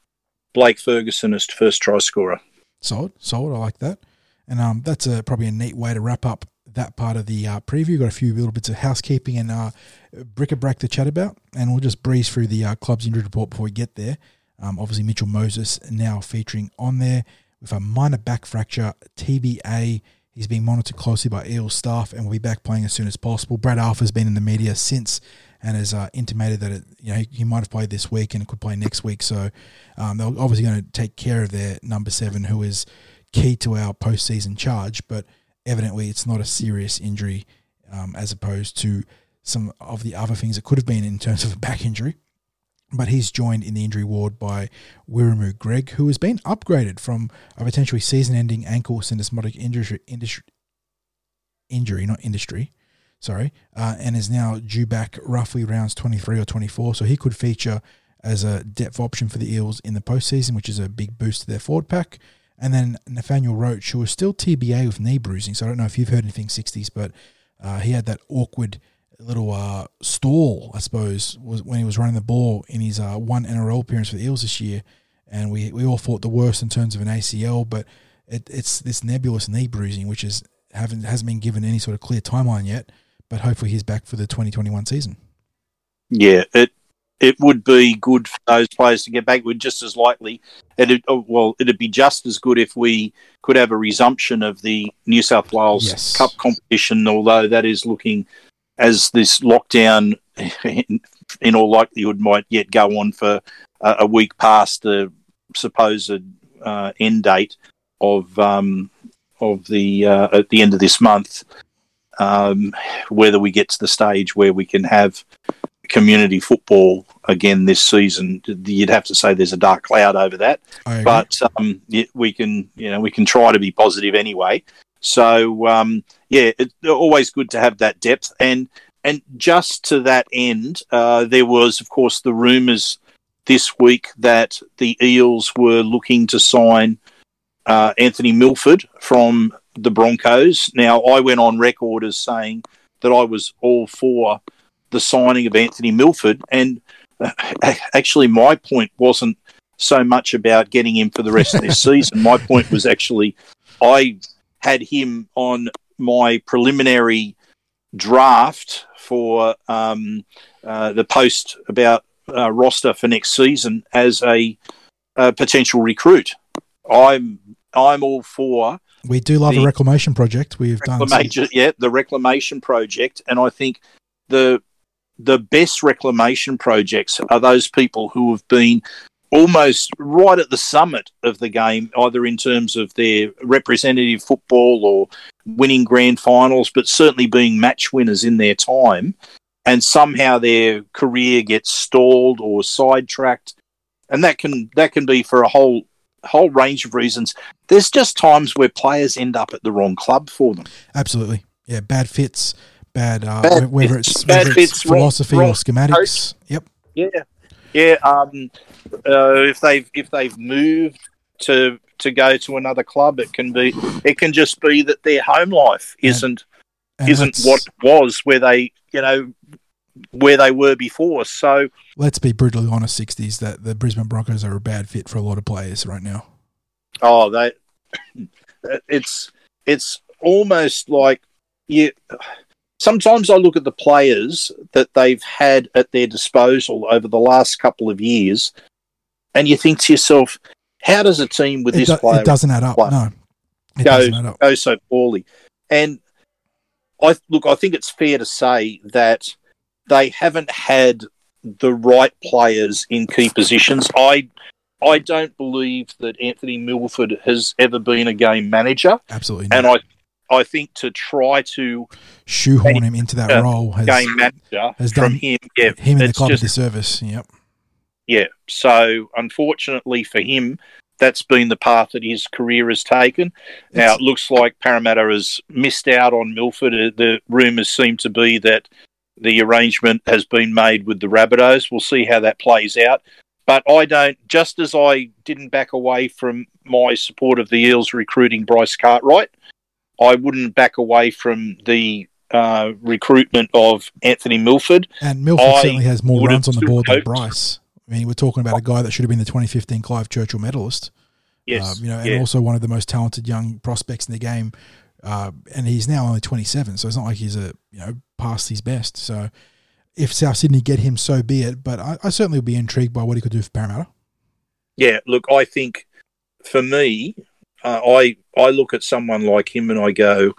Blake Ferguson as first try scorer. Solid, solid. I like that. And um, that's a, probably a neat way to wrap up that part of the uh, preview. Got a few little bits of housekeeping and uh, bric-a-brac to chat about, and we'll just breeze through the uh, club's injury report before we get there. Um, obviously, Mitchell Moses now featuring on there with a minor back fracture, TBA. He's being monitored closely by Eels staff and will be back playing as soon as possible. Brad Arthur's been in the media since and has uh, intimated that it, you know he, might have played this week and could play next week. So um, they're obviously going to take care of their number seven, who is key to our postseason charge. But evidently, it's not a serious injury um, as opposed to some of the other things it could have been in terms of a back injury. But he's joined in the injury ward by Wiremu Greig, who has been upgraded from a potentially season-ending ankle syndesmotic injury, industry, injury, not industry, sorry, uh, and is now due back roughly rounds 23 or 24. So he could feature as a depth option for the Eels in the postseason, which is a big boost to their forward pack. And then Nathaniel Roache, who was still TBA with knee bruising. So I don't know if you've heard anything 60s, but uh, he had that awkward little uh, stall, I suppose, was when he was running the ball in his uh, one NRL appearance for the Eels this year. And we, we all thought the worst in terms of an ACL, but it, it's this nebulous knee bruising, which is haven't hasn't been given any sort of clear timeline yet but hopefully he's back for the 2021 season. Yeah, it it would be good for those players to get back. We're just as likely, it oh, well, it'd be just as good if we could have a resumption of the New South Wales yes. Cup competition. Although that is looking as this lockdown, in, in all likelihood, might yet go on for a, a week past the supposed uh, end date of um, of the uh, at the end of this month um, whether we get to the stage where we can have community football again this season. You'd have to say there's a dark cloud over that, but um, we can, you know, we can try to be positive anyway. So um, yeah, it's always good to have that depth, and and just to that end, uh, there was of course the rumours this week that the Eels were looking to sign uh, Anthony Milford from the Broncos. Now, I went on record as saying that I was all for the signing of Anthony Milford, and uh, actually, my point wasn't so much about getting him for the rest of this season. My point was actually I had him on my preliminary draft for um, uh, the post about uh, roster for next season as a, a potential recruit. I'm I'm all for We do love The a reclamation project. We've done some- yeah, the reclamation project, and I think the the best reclamation projects are those people who have been almost right at the summit of the game, either in terms of their representative football or winning grand finals, but certainly being match winners in their time, and somehow their career gets stalled or sidetracked, and that can that can be for a whole whole range of reasons. There's just times where players end up at the wrong club for them. Absolutely. Yeah, bad fits, bad, uh, Bad whether it's, bad whether fits, wrong- philosophy wrong or schematics. Yep. Yeah, yeah. Um, uh, if they've if they've moved to to go to another club, it can be it can just be that their home life isn't And isn't what it was where they you know where they were before. So let's be brutally honest, 60s, that the Brisbane Broncos are a bad fit for a lot of players right now. oh, they it's it's almost like you. Sometimes I look at the players that they've had at their disposal over the last couple of years, and you think to yourself, how does a team with It, this do- player it doesn't add up. No. It Go- doesn't add up. go so poorly. And I look, I think it's fair to say that they haven't had the right players in key positions. I I don't believe that Anthony Milford has ever been a game manager, Absolutely not. and I I think to try to Shoehorn him into that role has game manager has done him, yeah, him and the club a just disservice. Yep. yeah. So unfortunately for him, that's been the path that his career has taken. Now It's- it looks like Parramatta has missed out on Milford. Uh, The rumours seem to be that the arrangement has been made with the Rabbitohs. We'll see how that plays out. But I don't. Just as I didn't back away from my support of the Eels recruiting Bryce Cartwright, I wouldn't back away from the uh, recruitment of Anthony Milford. And Milford I certainly has more runs on the board than Bryce. I mean, we're talking about a guy that should have been the 2015 Clive Churchill medalist. Yes, Um, you know, and yeah. also one of the most talented young prospects in the game. Uh, and he's now only 27, so it's not like he's a you know past his best. So if South Sydney get him, so be it. But I, I certainly would be intrigued by what he could do for Parramatta. Yeah, look, I think for me, uh, I I look at someone like him and I go,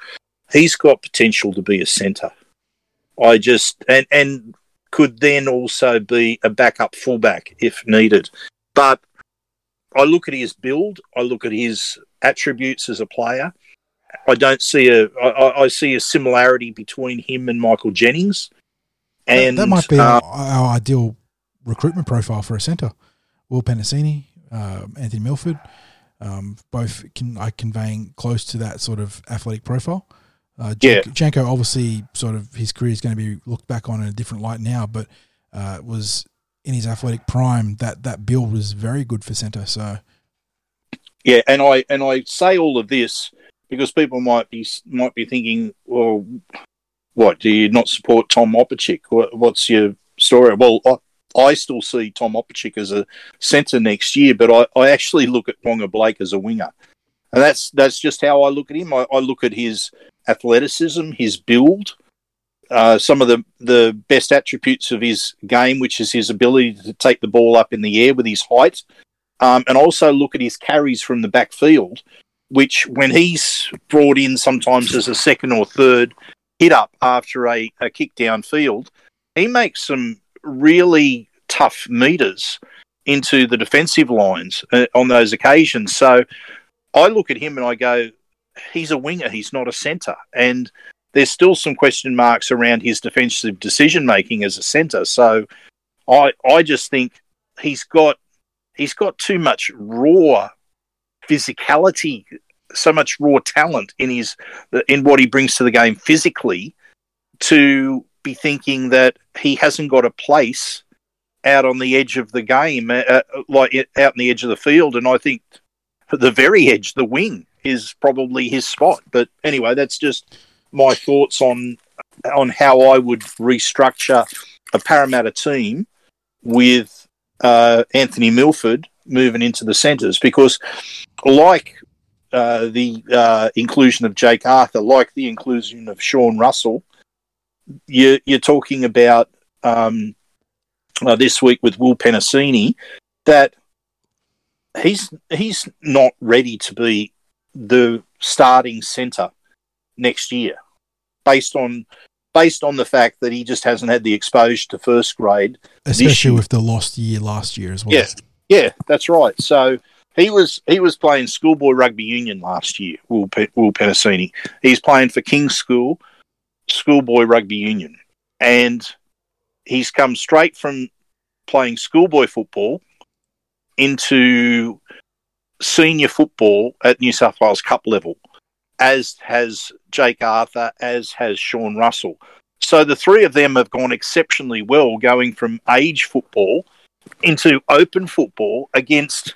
he's got potential to be a centre. I just and and could then also be a backup fullback if needed. But I look at his build, I look at his attributes as a player. I don't see a I, I- see a similarity between him and Michael Jennings. And that, might be uh, our, our ideal recruitment profile for a centre. Will Penisini, uh, Anthony Milford, um, both can like conveying close to that sort of athletic profile. Uh, Yeah. Janko, Janko obviously sort of his career is going to be looked back on in a different light now, but uh, was in his athletic prime. That that build was very good for centre. So Yeah, and I and I say all of this because people might be might be thinking, well, what do you not support Tom Opacic? What's your story? Well, I, I still see Tom Opacic as a centre next year, but I, I actually look at Waqa Blake as a winger, and that's that's just how I look at him. I, I look at his athleticism, his build. Uh, some of the, the best attributes of his game, which is his ability to take the ball up in the air with his height, um, and also look at his carries from the backfield, which when he's brought in sometimes as a second or third hit up after a, a kick downfield, he makes some really tough meters into the defensive lines uh, on those occasions. So I look at him and I go, he's a winger, he's not a centre. And there's still some question marks around his defensive decision making as a centre. So I I just think he's got he's got too much raw physicality, so much raw talent in his in what he brings to the game physically to be thinking that he hasn't got a place out on the edge of the game, uh, uh, like out on the edge of the field. And I think the very edge, the wing, is probably his spot. But anyway, that's just my thoughts on on how I would restructure a Parramatta team with uh, Anthony Milford moving into the centres because, like uh, the uh, inclusion of Jake Arthur, like the inclusion of Sean Russell, you, you're talking about um, uh, this week with Will Penisini that he's he's not ready to be the starting centre next year, based on based on the fact that he just hasn't had the exposure to first grade, especially with the lost year last year as well. Yeah, yeah, that's right. So he was he was playing schoolboy rugby union last year. Will Will Penisini. He's playing for King's School schoolboy rugby union, and he's come straight from playing schoolboy football into senior football at New South Wales Cup level, as has Jake Arthur, as has Sean Russell. So the three of them have gone exceptionally well, going from age football into open football against,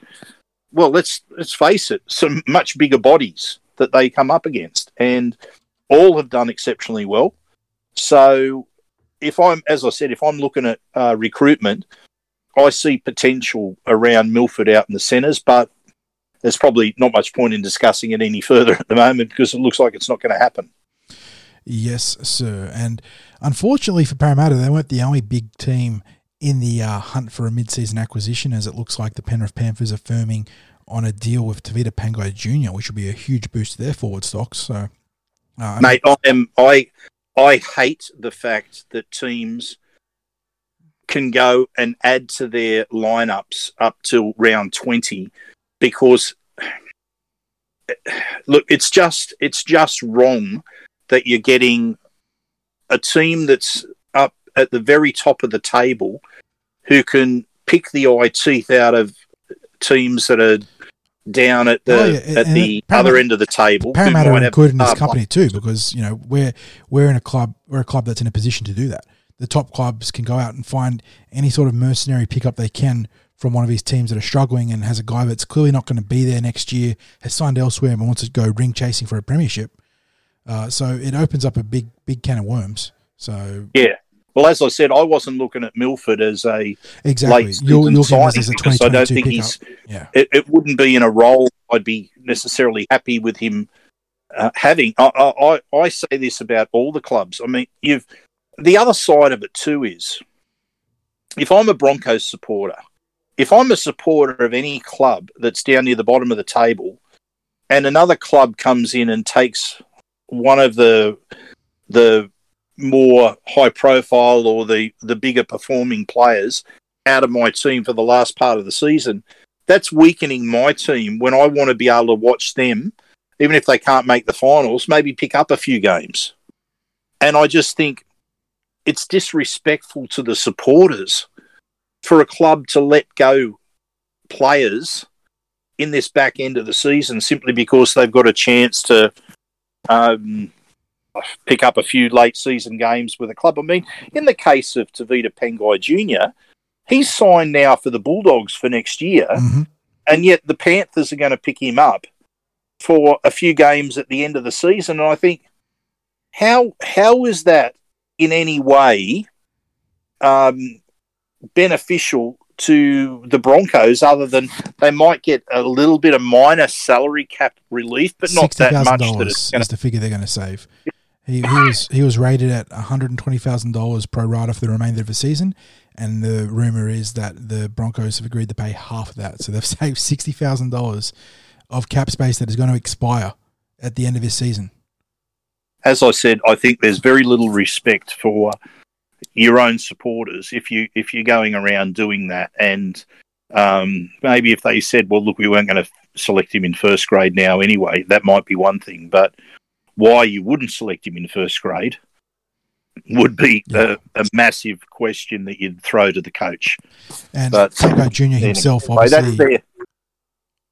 well, let's let's face it, some much bigger bodies that they come up against, and all have done exceptionally well. So, if I'm, as I said, if I'm looking at uh, recruitment, I see potential around Milford out in the centres, but there's probably not much point in discussing it any further at the moment because it looks like it's not going to happen. Yes, sir. And unfortunately for Parramatta, they weren't the only big team in the uh, hunt for a mid-season acquisition, as it looks like the Penrith Panthers are firming on a deal with Tavita Pangai Jr., which will be a huge boost to their forward stocks. So, uh, mate, I am I I hate the fact that teams can go and add to their lineups up till round twenty because look, it's just it's just wrong that you're getting a team that's at the very top of the table who can pick the eye teeth out of teams that are down at the oh, yeah. at and the other end of the table. Parramatta are good in this company too because you know we're we're in a club we're a club that's in a position to do that. The top clubs can go out and find any sort of mercenary pickup they can from one of his teams that are struggling and has a guy that's clearly not going to be there next year, has signed elsewhere and wants to go ring chasing for a premiership. Uh, so it opens up a big, big can of worms. So yeah. Well, as I said, I wasn't looking at Milford as a exactly. late you're, you're signing as a because I don't think he's. Yeah. It, it, wouldn't be in a role I'd be necessarily happy with him uh, having. I, I I say this about all the clubs. I mean, you've the other side of it too is if I'm a Broncos supporter if I'm a supporter of any club that's down near the bottom of the table, and another club comes in and takes one of the the more high profile or the the bigger performing players out of my team for the last part of the season, that's weakening my team when I want to be able to watch them, even if they can't make the finals, maybe pick up a few games. And I just think it's disrespectful to the supporters for a club to let go players in this back end of the season simply because they've got a chance to um, pick up a few late season games with a club. I mean, in the case of Tavita Pangai Jr., he's signed now for the Bulldogs for next year, mm-hmm. and yet the Panthers are going to pick him up for a few games at the end of the season. And I think, how how is that in any way um, beneficial to the Broncos, other than they might get a little bit of minor salary cap relief, but not that much. That it's gonna... the figure they're going to save. He, he was he was rated at one hundred and twenty thousand dollars pro rata for the remainder of the season, and the rumor is that the Broncos have agreed to pay half of that, so they've saved sixty thousand dollars of cap space that is going to expire at the end of this season. As I said, I think there's very little respect for your own supporters if you if you're going around doing that. And um, maybe if they said well look we weren't going to select him in first grade now anyway that might be one thing. But why you wouldn't select him in first grade would be yeah. a, a, massive question that you'd throw to the coach. And but Junior himself obviously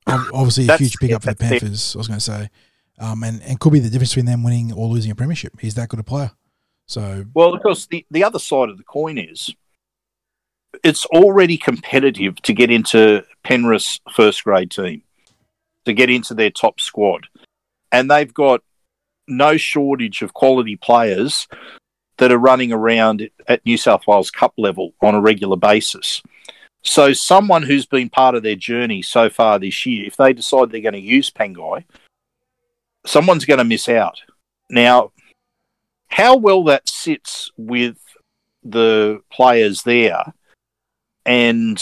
obviously a huge pickup for the Panthers I was going to say. Um, and, and could be the difference between them winning or losing a premiership. He's that good a player. So well, of course, the the other side of the coin is it's already competitive to get into Penrith's first grade team, to get into their top squad, and they've got no shortage of quality players that are running around at New South Wales Cup level on a regular basis. So, someone who's been part of their journey so far this year, if they decide they're going to use Pangai, someone's going to miss out. Now, how well that sits with the players there and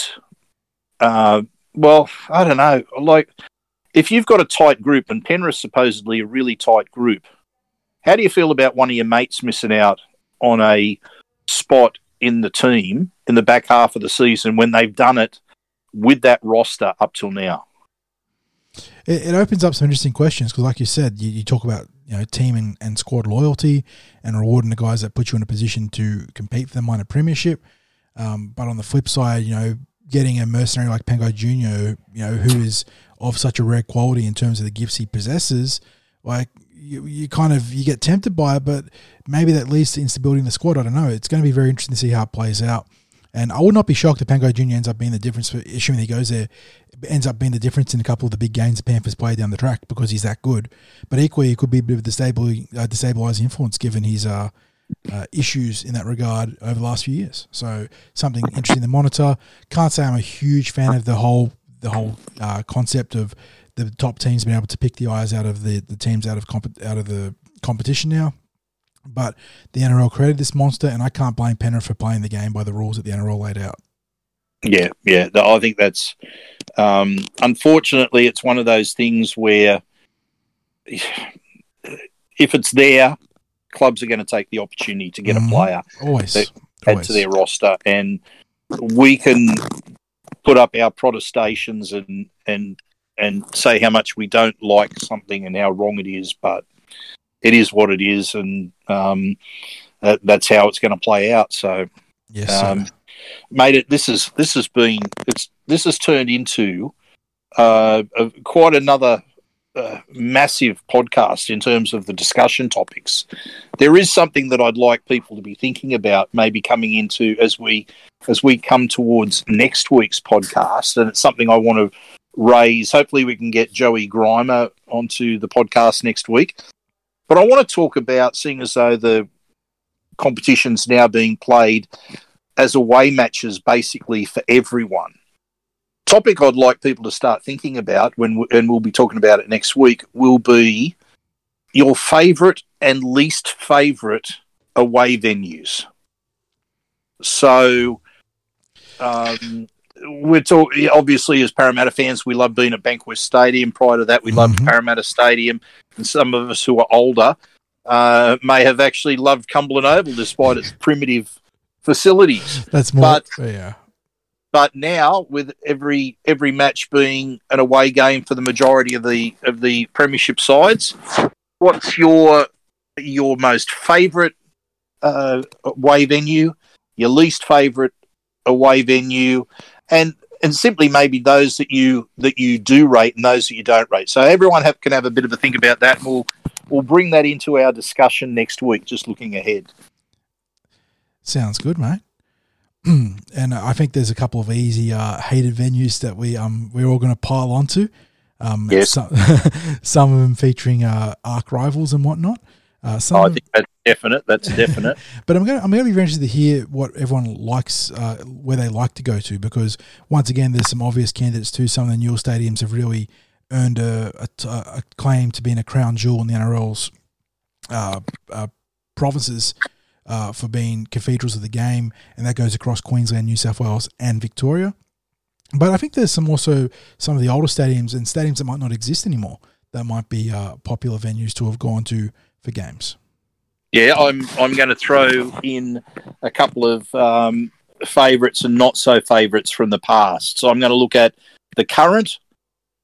uh, well, I don't know. Like, if you've got a tight group, and Penrith's supposedly a really tight group, how do you feel about one of your mates missing out on a spot in the team in the back half of the season when they've done it with that roster up till now? It, it opens up some interesting questions because, like you said, you, you talk about you know team and, and squad loyalty and rewarding the guys that put you in a position to compete for the minor premiership. Um, but on the flip side, you know, getting a mercenary like Pango Junior, you know, who is of such a rare quality in terms of the gifts he possesses, like you, you kind of you get tempted by it, but maybe that leads to instability in the squad. I don't know. It's going to be very interesting to see how it plays out. And I would not be shocked if Pango Junior ends up being the difference for assuming he goes there, ends up being the difference in a couple of the big games the Panthers play down the track because he's that good. But equally, it could be a bit of a uh, destabilizing influence given his uh, uh, issues in that regard over the last few years. So something interesting to monitor. Can't say I'm a huge fan of the whole the whole uh, concept of the top teams been able to pick the eyes out of the, the teams out of comp- out of the competition now. But the NRL created this monster, and I can't blame Penrith for playing the game by the rules that the NRL laid out. Yeah, yeah. I think that's um, unfortunately it's one of those things where if it's there, clubs are going to take the opportunity to get Mhm. a player Always, They add to their roster, and we can put up our protestations and and and say how much we don't like something and how wrong it is, but it is what it is, and um, that, that's how it's going to play out. So, yes, um, mate, it this is this has been it's this has turned into uh, a, quite another uh, massive podcast in terms of the discussion topics. There is something that I'd like people to be thinking about, maybe coming into as we as we come towards next week's podcast, and it's something I want to raise. Hopefully, we can get Joey Grimer onto the podcast next week. But I want to talk about seeing as though the competition's now being played as away matches basically for everyone. Topic I'd like people to start thinking about when, and we'll be talking about it next week, will be your favourite and least favourite away venues. So, um, we're talking obviously as Parramatta fans, we love being at Bankwest Stadium. Prior to that, we loved Mhm. Parramatta Stadium, and some of us who are older uh, may have actually loved Cumberland Oval despite its primitive facilities. That's more. but- yeah, But now, with every every match being an away game for the majority of the of the premiership sides, what's your your most favourite uh, away venue, your least favourite away venue, and and simply maybe those that you that you do rate and those that you don't rate. So everyone have, can have a bit of a think about that. And we'll we'll bring that into our discussion next week. Just looking ahead. sounds good, mate. and I think there's a couple of easy uh, hated venues that we um we're all going to pile onto. Um, Yes. some, some of them featuring uh, arc rivals and whatnot. Uh, some I think that's definite. That's definite. But I'm going. To, I'm going to be very interested to hear what everyone likes, uh, where they like to go to, because once again, there's some obvious candidates too. Some of the newer stadiums have really earned a, a, a claim to being a crown jewel in the NRL's uh, uh, provinces uh, for being cathedrals of the game, and that goes across Queensland, New South Wales, and Victoria. But I think there's some also some of the older stadiums and stadiums that might not exist anymore that might be uh, popular venues to have gone to for games. Yeah, I'm I'm going to throw in a couple of um, favourites and not so favourites from the past. So I'm going to look at the current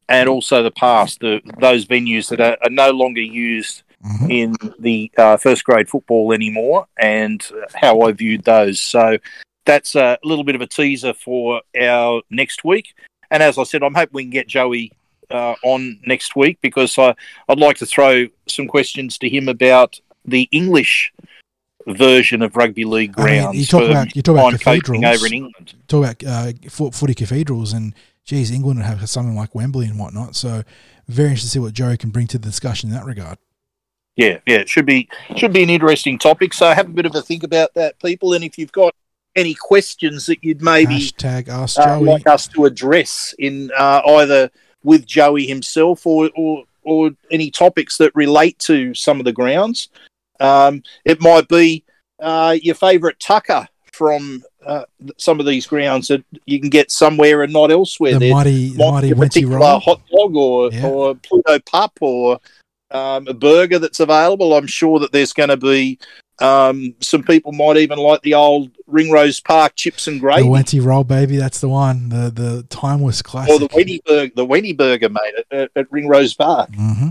and also the past, the, those venues that are, are no longer used Mhm. in the uh, first grade football anymore, and how I viewed those. So that's a little bit of a teaser for our next week. And as I said, I'm hoping we can get Joey uh, on next week because I, I'd like to throw some questions to him about the English version of rugby league I mean, grounds. you talk about- you talk about cathedrals. over in England. talk about uh, foot, footy cathedrals and geez, England would have something like Wembley and whatnot. So very interested to see what Joey can bring to the discussion in that regard. Yeah, yeah, it should be should be an interesting topic. So have a bit of a think about that, people. And if you've got any questions that you'd maybe Hashtag Ask uh, like us to address in uh, either with Joey himself or, or or any topics that relate to some of the grounds. Um, it might be uh, your favourite Tucker from uh, some of these grounds that you can get somewhere and not elsewhere. The mighty, mighty a Wenty particular roll. hot dog or, Yeah. or Pluto pup or um, a burger that's available. I'm sure that there's going to be um, some people might even like the old Ringrose Park chips and gravy. The. Wenty roll, baby. That's the one. The the timeless classic. or the Wenny Burger, the Wenny Burger, mate, at, at, Ringrose Park. hmm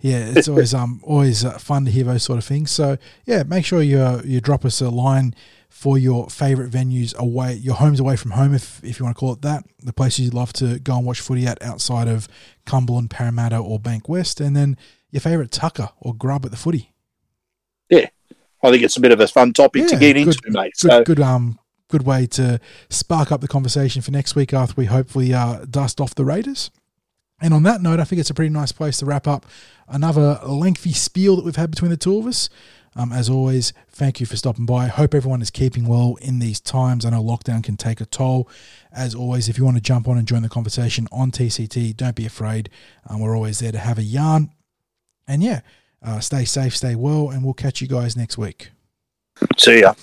Yeah, it's always um always uh, fun to hear those sort of things. So yeah, make sure you uh, you drop us a line for your favorite venues away, your homes away from home, if if you want to call it that. The places you'd love to go and watch footy at outside of Cumberland, Parramatta, or Bank West, and then your favorite tucker or grub at the footy. Yeah, I think it's a bit of a fun topic to get good- into, mate. Good, So good um good way to spark up the conversation for next week after we hopefully uh, dust off the Raiders. And on that note, I think it's a pretty nice place to wrap up another lengthy spiel that we've had between the two of us. Um, as always, thank you for stopping by. Hope everyone is keeping well in these times. I know lockdown can take a toll. As always, if you want to jump on and join the conversation on TCT, don't be afraid. Um, we're always there to have a yarn. And yeah, uh, stay safe, stay well, and we'll catch you guys next week. see ya.